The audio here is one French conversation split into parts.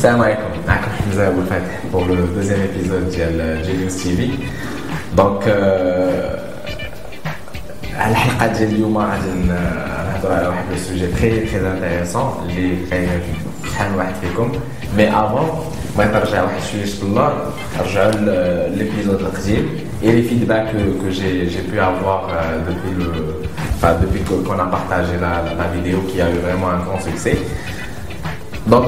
السلام عليكم معكم حمزه ابو الفتح pour le deuxième épisode ديال جينيوس تي في دونك على الحلقه ديال اليوم غادي نهضروا على واحد السوجي تري تري انتيريسون اللي كاين شحال من واحد فيكم مي افون بغيت نرجع واحد شويه للور نرجعوا لليبيزود القديم et les feedbacks que, que j'ai pu avoir euh, depuis le enfin, depuis qu'on a partagé la, la, la vidéo qui a eu vraiment un grand succès donc,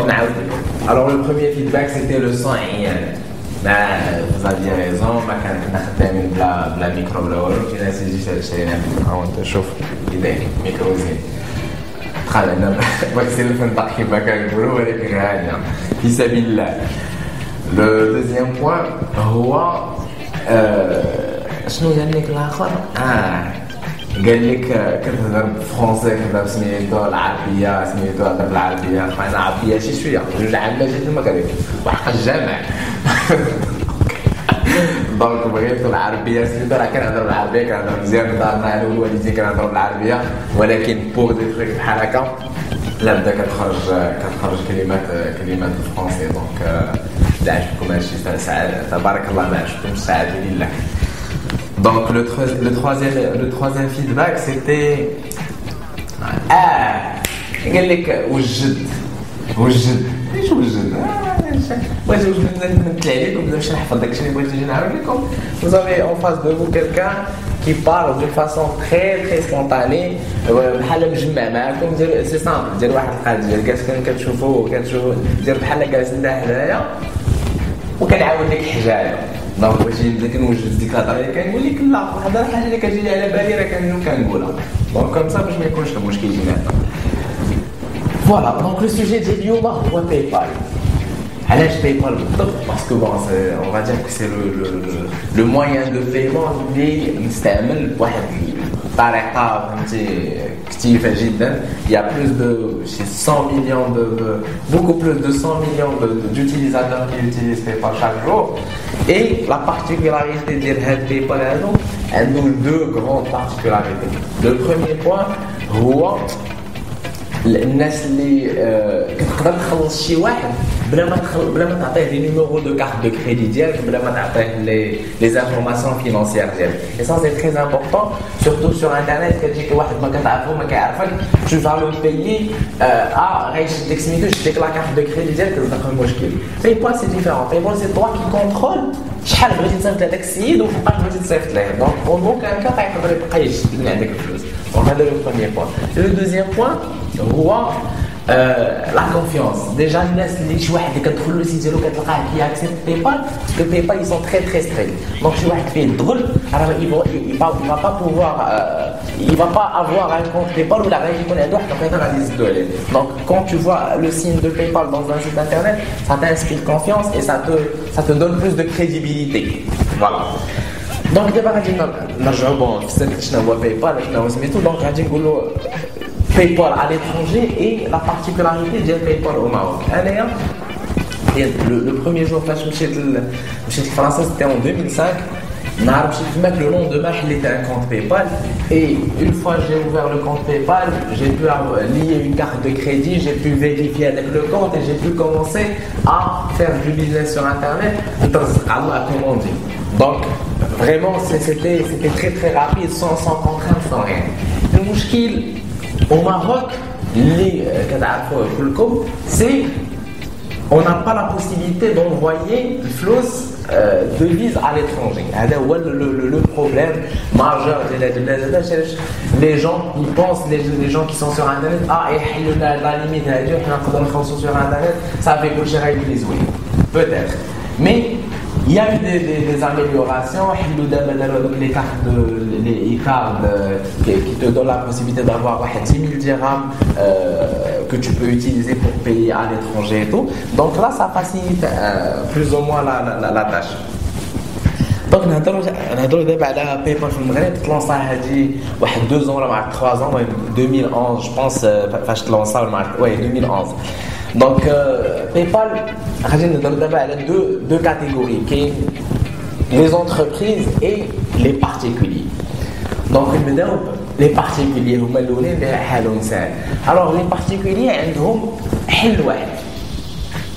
alors le premier feedback c'était le son bah, vous aviez raison ما كانت نخدم بلا بلا ميكرو بلا والو كي نسيتي شرينا ميكرو انت شوف يديك ميكرو زين دخلنا بغيت نطق كيما كنقولوا ولكن هانيه في سبيل الله لو دوزيام بوان هو شنو قال لك الاخر؟ اه قال لك كتهضر بالفرونسي كتهضر سميتو العربية سميتو هضر بالعربيه أنا عربيه شي شوية. جوج عامه جيت المغرب وحق الجامع دونك بغيت العربية سميتو راه كنهضر بالعربيه كنهضر مزيان دارنا أنا والوالدين كنهضروا بالعربيه ولكن بوغ دي تخيك بحال هكا لا بدا كتخرج كتخرج كلمات كلمات بالفرونسي دونك اذا عجبكم هادشي تبارك الله ما عجبكمش سعد لله. Donc le, le, troisième, le troisième feedback c'était Ah قال لك وجد وجد ايش وجد؟ بغيت نمثل عليكم بلا باش نحفظ داكشي اللي بغيت نجي نعاود لكم Vous avez en face de vous quelqu'un qui parle d'une façon très très spontanée بحال مجمع معاكم دير سي سامبل دير واحد القاد ديال جالس كتشوفوا كتشوفوا دير بحال جالس حدايا وكنعاود لك حجايه دونك باش نبدا كنوجد ديك الهضره اللي كنقول لك لا هذا الحاجه اللي كتجي لي على بالي راه كنقولها دونك كوم سا باش ما يكونش المشكل يجينا فوالا دونك لو سوجي ديال اليوم هو باي بال علاش باي بال بالضبط باسكو بون اون فا دير كو سي لو موان دو بايمون اللي مستعمل بواحد بطريقه فهمتي كثيفه جدا il y a plus de 100 millions de, de beaucoup plus de 100 millions d'utilisateurs qui utilisent PayPal chaque jour et la particularité de PayPal هادو عندهم deux grandes particularités le premier point هو الناس اللي كتقدر تخلص شي واحد vraiment vraiment les numéros de carte de crédit direct vraiment t'attends les les informations financières direct. Et ça c'est très important surtout sur internet que tu vois ma carte à vous ma carte à tu vas le payer à régime d'exécution je la carte de crédit direct c'est un peu moche qui mais point c'est différent. Mais bon c'est toi qui contrôle chaque petit cent de taxi donc faut pas que petit cent là donc en aucun cas t'as pas le prix il y a quelque chose. On a le premier point. Le deuxième point voir ديالك تصدق المشكل باي بوان سي ديفيرون باي بوان سي توا كي كونترول شحال بغيتي تصيفط لهذاك السيد وفوقاش بغيتي تصيفط ليه دونك دونك هكا غيقدر يبقى يشد من عندك الفلوس دونك هذا لو بروميير بوان لو دوزيام بوان هو لا كونفيونس ديجا الناس اللي شي واحد اللي كتدخل لو سيت ديالو كتلقاه كي اكسبت باي بال باسكو باي بال يسون تري تري ستريك دونك شي واحد فيه الدغل راه il va pas pouvoir il va pas avoir un compte PayPal ولا غادي يكون عنده واحد الوقيته غادي يزيدو عليه دونك quand tu vois le signe de PayPal dans un site internet ça t'inspire confiance et ça te ça te donne plus de crédibilité voilà دونك دابا غادي نرجعوا بون في شنو هو باي بال شنو هو سميتو دونك غادي نقولوا PayPal à l'étranger et la particularité de PayPal au Maroc. Le, le premier jour, quand je suis français, c'était en 2005. Le lendemain, il était un compte PayPal. Et une fois que j'ai ouvert le compte PayPal, j'ai pu lier une carte de crédit, j'ai pu vérifier avec le compte et j'ai pu commencer à faire du business sur Internet. Allah, comme on dit. Donc, vraiment, c'était très très rapide, sans, sans contrainte, sans rien. Le mouchkil, au Maroc, les c'est on n'a pas la possibilité d'envoyer le flux euh, de vise à l'étranger. Le, le, le, problème majeur les gens ils pensent les, les gens qui sont sur internet ah et la, la limite sur internet ça fait que peut-être mais il y a eu des, des, des améliorations. Les cartes, de, les cartes qui, qui te donnent la possibilité d'avoir 10 000 dirhams euh, que tu peux utiliser pour payer à l'étranger et tout. Donc là, ça facilite euh, plus ou moins la, la, la tâche. دونك نهضروا نهضروا دابا على بايبال في المغرب تلونسا هادي واحد دو زون ولا مع 3 زون 2011 جو بونس فاش تلونسا ولا مع وي 2011 donc, euh, PayPal, il y deux, deux catégories, qui est les entreprises et les particuliers. Donc, les particuliers, vous m'avez donné Alors, les particuliers, ils ont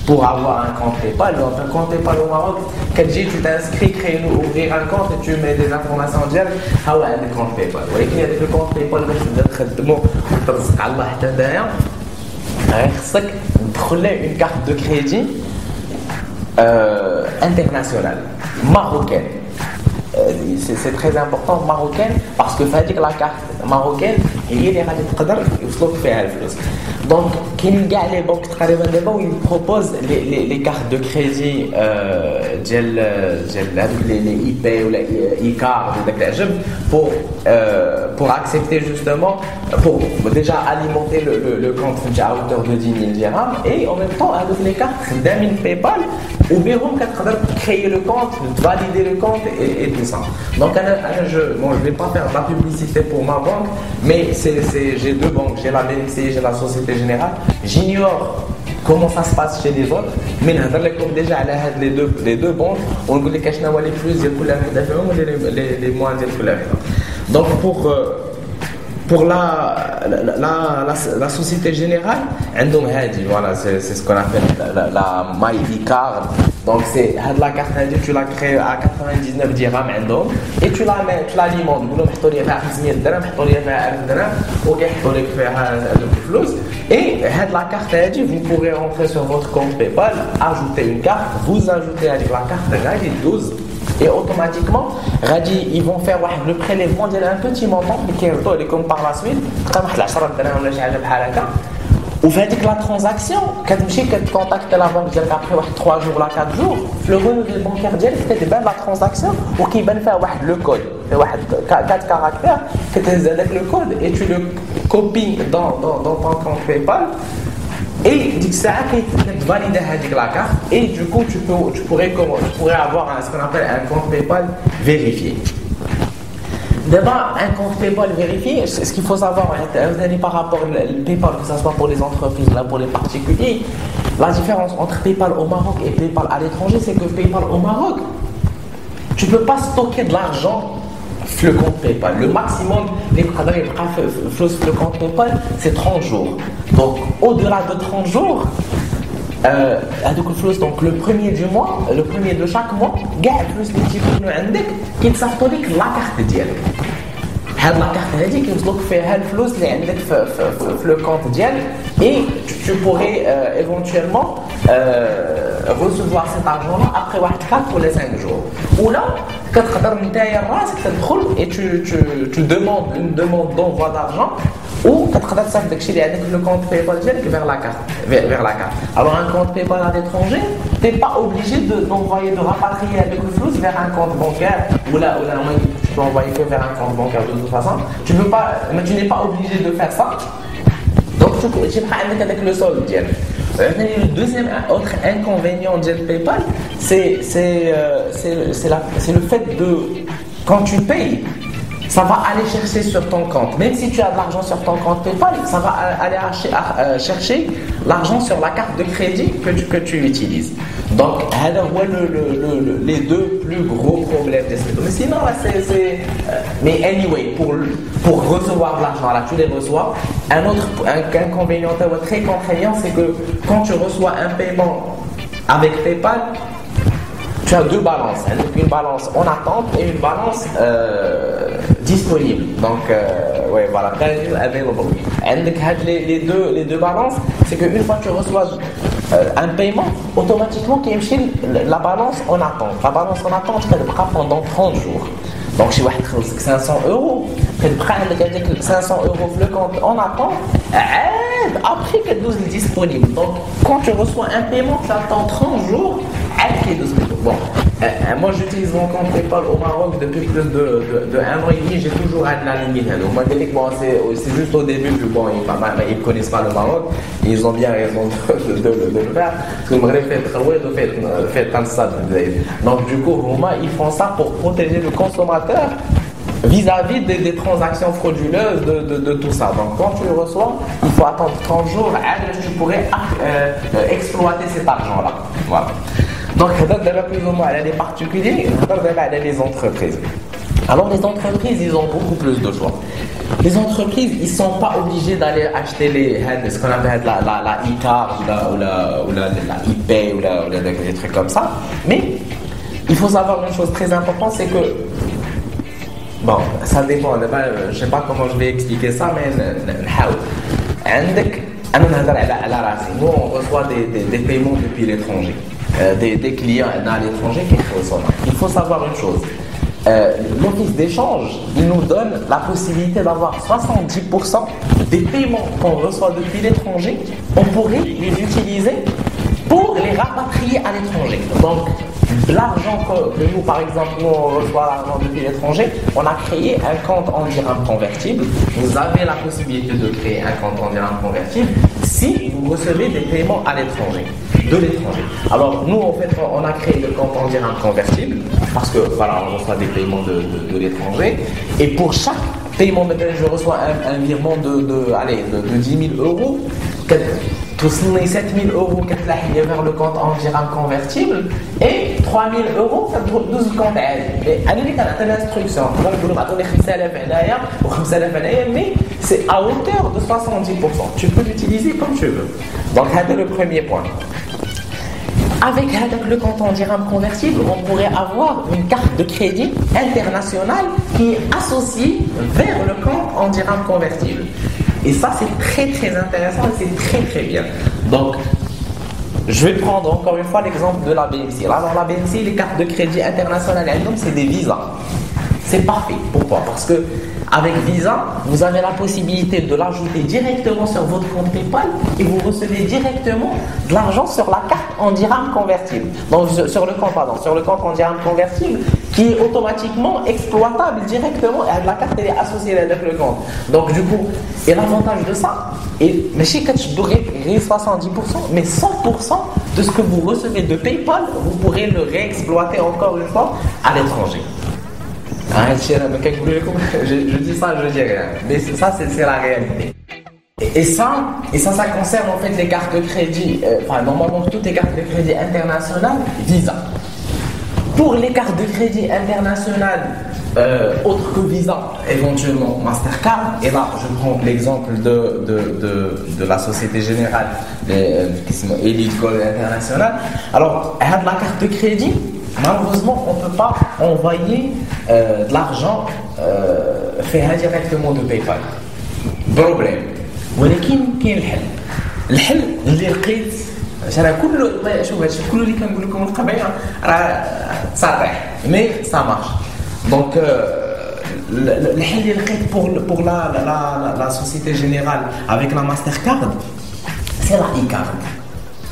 pour avoir un compte PayPal. Donc, un compte PayPal au Maroc, tu t'inscris, créer, ouvrir un compte et tu mets des informations directes, ah ouais, un compte PayPal. Vous voyez qu'il y a des comptes PayPal, mais je vais te dire, prenez une carte de crédit euh, internationale, marocaine. Euh, c'est très important marocaine parce que la carte marocaine, il y a des donc, il y a les banques ils proposent les, cartes de crédit, euh, euh les, les IP ou les e-cards, euh, pour, accepter justement, pour déjà alimenter le, compte à hauteur de 10 000 dirhams et en même temps, avec les cartes d'un PayPal, ou bien, créer le compte, valider le compte et, tout ça. Donc, je, bon, je vais pas faire de la publicité pour ma banque, mais j'ai deux banques, j'ai la BNC, j'ai la Société Générale. J'ignore comment ça se passe chez les autres, mais comme déjà les deux, les deux banques, on dit les plus, les moins, les Donc, pour. Euh, pour la, la, la, la société générale, voilà, c'est ce qu'on appelle la, la, My card. Donc, c'est la carte tu la crées à 99 dirhams et tu la mets, tu l'alimentes. Et la carte vous pourrez rentrer sur votre compte PayPal, ajouter une carte, vous ajoutez la carte 12 et automatiquement, ils vont faire le prélèvement d'un petit montant qui est comme par la suite. Ou que la transaction, quand tu contactes la banque après 3 jours, 4 jours, le renouveau bancaire fait ben la transaction ou qui ben va faire le code. 4 caractères, tu avec le code et tu le copies dans ton compte PayPal. Et la carte. Et du coup, tu, peux, tu, pourrais, tu pourrais avoir ce qu'on appelle un compte PayPal vérifié. D'abord, un compte PayPal vérifié, ce qu'il faut savoir hein. par rapport au PayPal, que ce soit pour les entreprises, là, pour les particuliers, la différence entre PayPal au Maroc et PayPal à l'étranger, c'est que PayPal au Maroc, tu ne peux pas stocker de l'argent sur le compte PayPal. Le maximum, les le compte PayPal, c'est 30 jours. Donc, au-delà de 30 jours, euh, donc le premier du mois, le premier de chaque mois, كاع الفلوس اللي تيكونوا عندك كيتصيفطوا لك لا كارت ديالك. هاد لا كارت هادي كيوصلوك فيها الفلوس اللي عندك في, في, في لو كونت ديالك et tu pourrais euh, éventuellement euh, recevoir cet argent là après واحد 4 ou les 5 jours. Ou là, et tu, tu, tu demandes une demande d'envoi d'argent ou le compte PayPal vers la carte. Vers, vers la carte. Alors un compte PayPal à l'étranger, tu n'es pas obligé d'envoyer, de, rapatrier avec le flou vers un compte bancaire ou là, ou là tu peux envoyer que vers un compte bancaire de toute façon. Tu pas, mais tu n'es pas obligé de faire ça. Donc tu, tu avec le solde. Le deuxième autre inconvénient de PayPal, c'est euh, le fait de quand tu payes, ça va aller chercher sur ton compte. Même si tu as de l'argent sur ton compte PayPal, ça va aller euh, chercher l'argent sur la carte de crédit que tu, que tu utilises. Donc, le, le, les deux plus gros Mais sinon, c'est. Euh, mais anyway, pour, pour recevoir l'argent, là, tu les reçois. Un autre un, inconvénient très contraignant, c'est que quand tu reçois un paiement avec PayPal, tu as deux balances, hein. une balance en attente et une balance euh, disponible. Donc, euh, ouais, voilà, available. Les, les, deux, les deux balances, c'est qu'une fois que tu reçois un paiement, automatiquement, la balance en attente. La balance en attente, tu prends pendant 30 jours. Donc, si tu 500 euros, tu prends 500 euros le compte en attente, après que 12 est disponible. Donc, quand tu reçois un paiement, tu attends 30 jours, Bon, euh, euh, moi j'utilise mon compte PayPal au Maroc depuis plus de, de, un an et demi, j'ai toujours à la limite. Donc, moi, bon, c'est juste au début, bon, ils ne connaissent pas le Maroc, ils ont bien raison de, de, le faire. De. Donc, du coup, ils font ça pour protéger le consommateur vis-à-vis des, transactions frauduleuses de, de, tout ça. Donc quand tu le reçois, il faut attendre 30 jours, tu pourrais euh, exploiter cet argent-là. Voilà. Donc, plus ou moins, les particuliers, les entreprises. Alors les entreprises, ils ont beaucoup plus de choix. Les entreprises, ils sont pas obligés d'aller acheter les, ce qu'on appelle la, la, la e-card ou la, ou la, ou la, e-pay ou, des trucs comme ça. Mais il faut savoir une chose très importante, c'est que Bon, ça dépend. Je ne sais pas comment je vais expliquer ça, mais on reçoit des, des, paiements depuis l'étranger. Euh, des, clients à l'étranger qui reçoivent. Il faut savoir une chose. Euh, L'office d'échange, il nous donne la possibilité d'avoir 70% des paiements qu'on reçoit depuis l'étranger, on pourrait les utiliser pour les rapatrier à l'étranger. Donc, l'argent que, nous, par exemple, nous, on reçoit l'argent depuis l'étranger, on a créé un compte en dirham convertible. Vous avez la possibilité de créer un compte en dirham convertible si vous recevez des paiements à l'étranger, de l'étranger. Alors, nous, en fait, on a créé le compte en dirham convertible parce que, voilà, on reçoit des paiements de, de, l'étranger. Et pour chaque paiement, je reçois un, virement de, de, allez, de 10 000 euros les 7000 euros qui vers le compte en dirham convertible et 3000 euros ça 12 comptes à Elle est à l'instruction. Mais c'est à hauteur de 70%. Tu peux l'utiliser comme tu veux. Donc, c'est le premier point. Avec le compte en dirham convertible, on pourrait avoir une carte de crédit internationale qui est associée vers le compte en dirham convertible. Et ça, c'est très très intéressant et c'est très très bien. Donc, je vais prendre encore une fois l'exemple de la BNC. Alors, la BNC, les cartes de crédit internationales, c'est des visas. C'est parfait. Pourquoi Parce que avec Visa, vous avez la possibilité de l'ajouter directement sur votre compte PayPal et vous recevez directement de l'argent sur la carte en dirham convertible. Donc sur le compte, pardon, sur le compte en dirham convertible qui est automatiquement exploitable directement et la carte est associée avec le compte. Donc du coup, et l'avantage de ça, et mais chez 70%, mais 100% de ce que vous recevez de PayPal, vous pourrez le réexploiter encore une fois à l'étranger. Ah, je, dis ça, je dis rien. Mais ça, c'est la réalité. Et ça, et ça, ça concerne en fait les cartes de crédit, euh, enfin normalement toutes les cartes de crédit internationales, Visa. Pour les cartes de crédit internationales euh, autres que Visa, éventuellement Mastercard, et là je prends l'exemple de, de, de, la Société Générale, euh, Elite Gold International. Alors, elle a la carte de crédit, malheureusement, on ne peut pas envoyer euh, de l'argent euh, fait directement de PayPal. Problème. ولكن كاين الحل الحل اللي لقيت انا كل شوف هادشي كل اللي كنقول لكم القبيله راه ساطح مي سا مارش دونك الحل اللي لقيت بور بور لا لا لا سوسيتي جينيرال افيك لا ماستر كارد سي لا اي كارد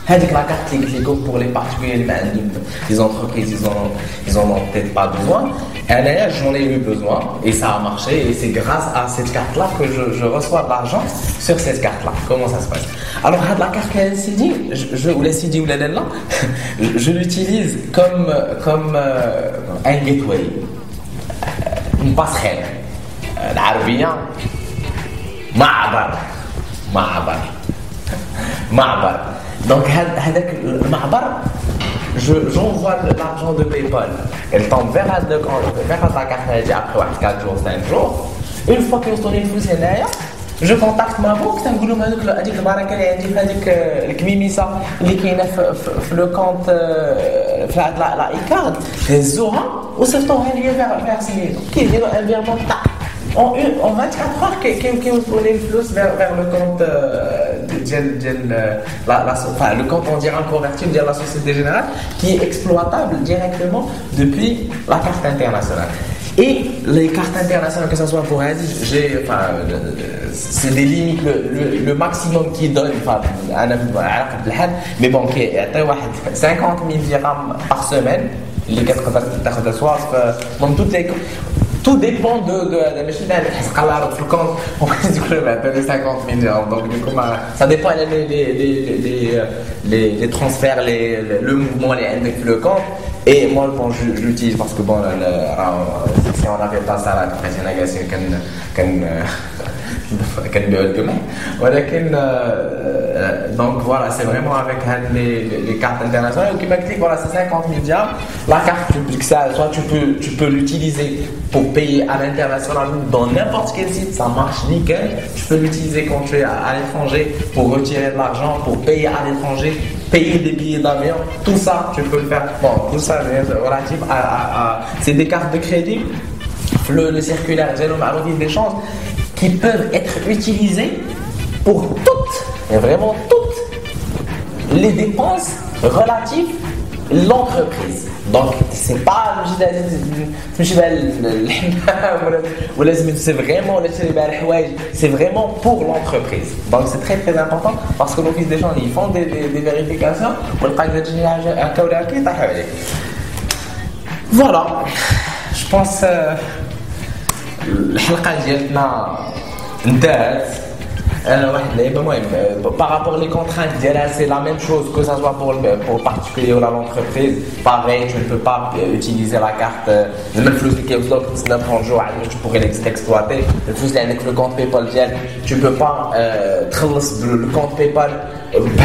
هذيك لا كارت اللي قلت لكم بور لي بارتيكولي اللي ما عندهم لي زونتربريز ils ont ils en ont peut-être pas besoin انايا j'en ai eu besoin et ça a marché et c'est grâce à cette carte là que je, je reçois de l'argent sur cette carte là comment ça se passe alors هاد la carte LCD je ou la CD ou la là je l'utilise comme comme euh, un gateway une passerelle العربيه معبر معبر معبر donc, avec le j'envoie l'argent de PayPal. Elle tombe vers la, vers la carte après 4 jours, 5 jours. Une fois que je une fousse je contacte ma banque, je نقول لهم هذوك هذيك البركه اللي عندي في هذيك الكميميسه اللي كاينه في الكونت في هاد لا اي كارد هزوها وصيفطوها لي فيغ سميتو كيديروا ان فيرمون تاع en, en 24 heures كيوصلوا لي الفلوس vers, vers le compte ديال ديال la, la, enfin, le compte on dirait convertible de la Société Générale qui est exploitable directement depuis la carte internationale. Et les cartes internationales, que ce soit pour Asie, j'ai, enfin, c'est des limites, le, le, maximum qu'ils donnent, enfin, mais bon, qui est 50 000 dirhams par semaine, les 4 donc toutes les, tout dépend de, de, la machine on peut 50 millions. Donc, du coup, ça dépend des les, euh, les, les, transferts, le mouvement, les index. Et moi, bon, je, l'utilise parce que, bon, si on n'avait pas ça, la capacité de négation, qu'un. qu'un. Euh, euh, euh, donc voilà, c'est vraiment avec les, cartes internationales. Au Québec, voilà, c'est 50 milliards. La carte, ça, soit tu peux, tu peux l'utiliser pour payer à l'international dans n'importe quel site, ça marche nickel. Tu peux l'utiliser quand tu es à, l'étranger pour retirer de l'argent, pour payer à l'étranger, payer des billets d'avion, tout ça, tu peux le faire. Bon, tout ça, relatif à, c'est des cartes de crédit. Le, le circulaire, des chances qui peuvent être utilisées pour toutes, mais vraiment toutes les dépenses relatives à l'entreprise. Donc, c'est pas c'est vraiment c'est vraiment pour l'entreprise. Donc, c'est très très important parce que l'office des gens ils font des, des, des vérifications pour le Voilà, je pense. Euh, par rapport aux contraintes, c'est la même chose que ça soit pour le, pour particulier ou l'entreprise. Pareil, tu ne peux pas euh, utiliser la carte, euh, même que tu pourrais l'exploiter. Le compte PayPal, tu ne peux pas euh, le compte PayPal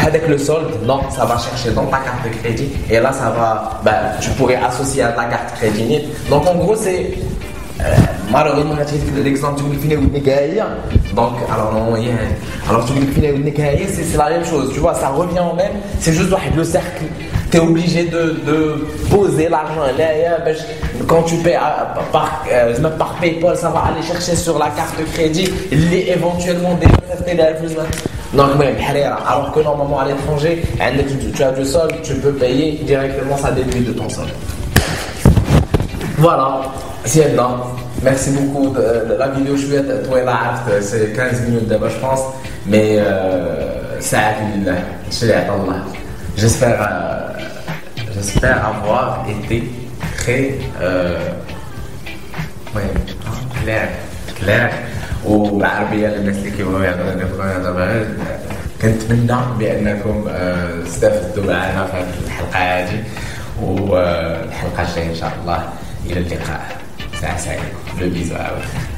avec le solde, non, ça va chercher dans ta carte de crédit et là ça va, ben, tu pourrais associer à ta carte crédit. Donc en gros c'est malheureusement l'exemple du donc alors non alors tu c'est la même chose. Tu vois ça revient au même. C'est juste le cercle. Tu es obligé de, de poser l'argent. Quand tu payes par, euh, par PayPal ça va aller chercher sur la carte de crédit. Les éventuellement des donc alors que normalement à l'étranger tu as du solde tu peux payer directement ça déduit de ton solde voilà سياد ميرسي بوكو لا فيديو شوية طويله عرفت سي 15 مينوت دابا جو بونس مي ساعات لله الشيء اللي عطا الله جيسبيغ جيسبيغ افواغ ايتي تخي المهم كلير كلير وبالعربية للناس اللي كيبغيو يهضروا كيبغيو يهضروا كنتمنى بانكم استفدتوا معنا في هذه الحلقة هذه والحلقة الجايه ان شاء الله إلى اللقاء Exactly. Revisado.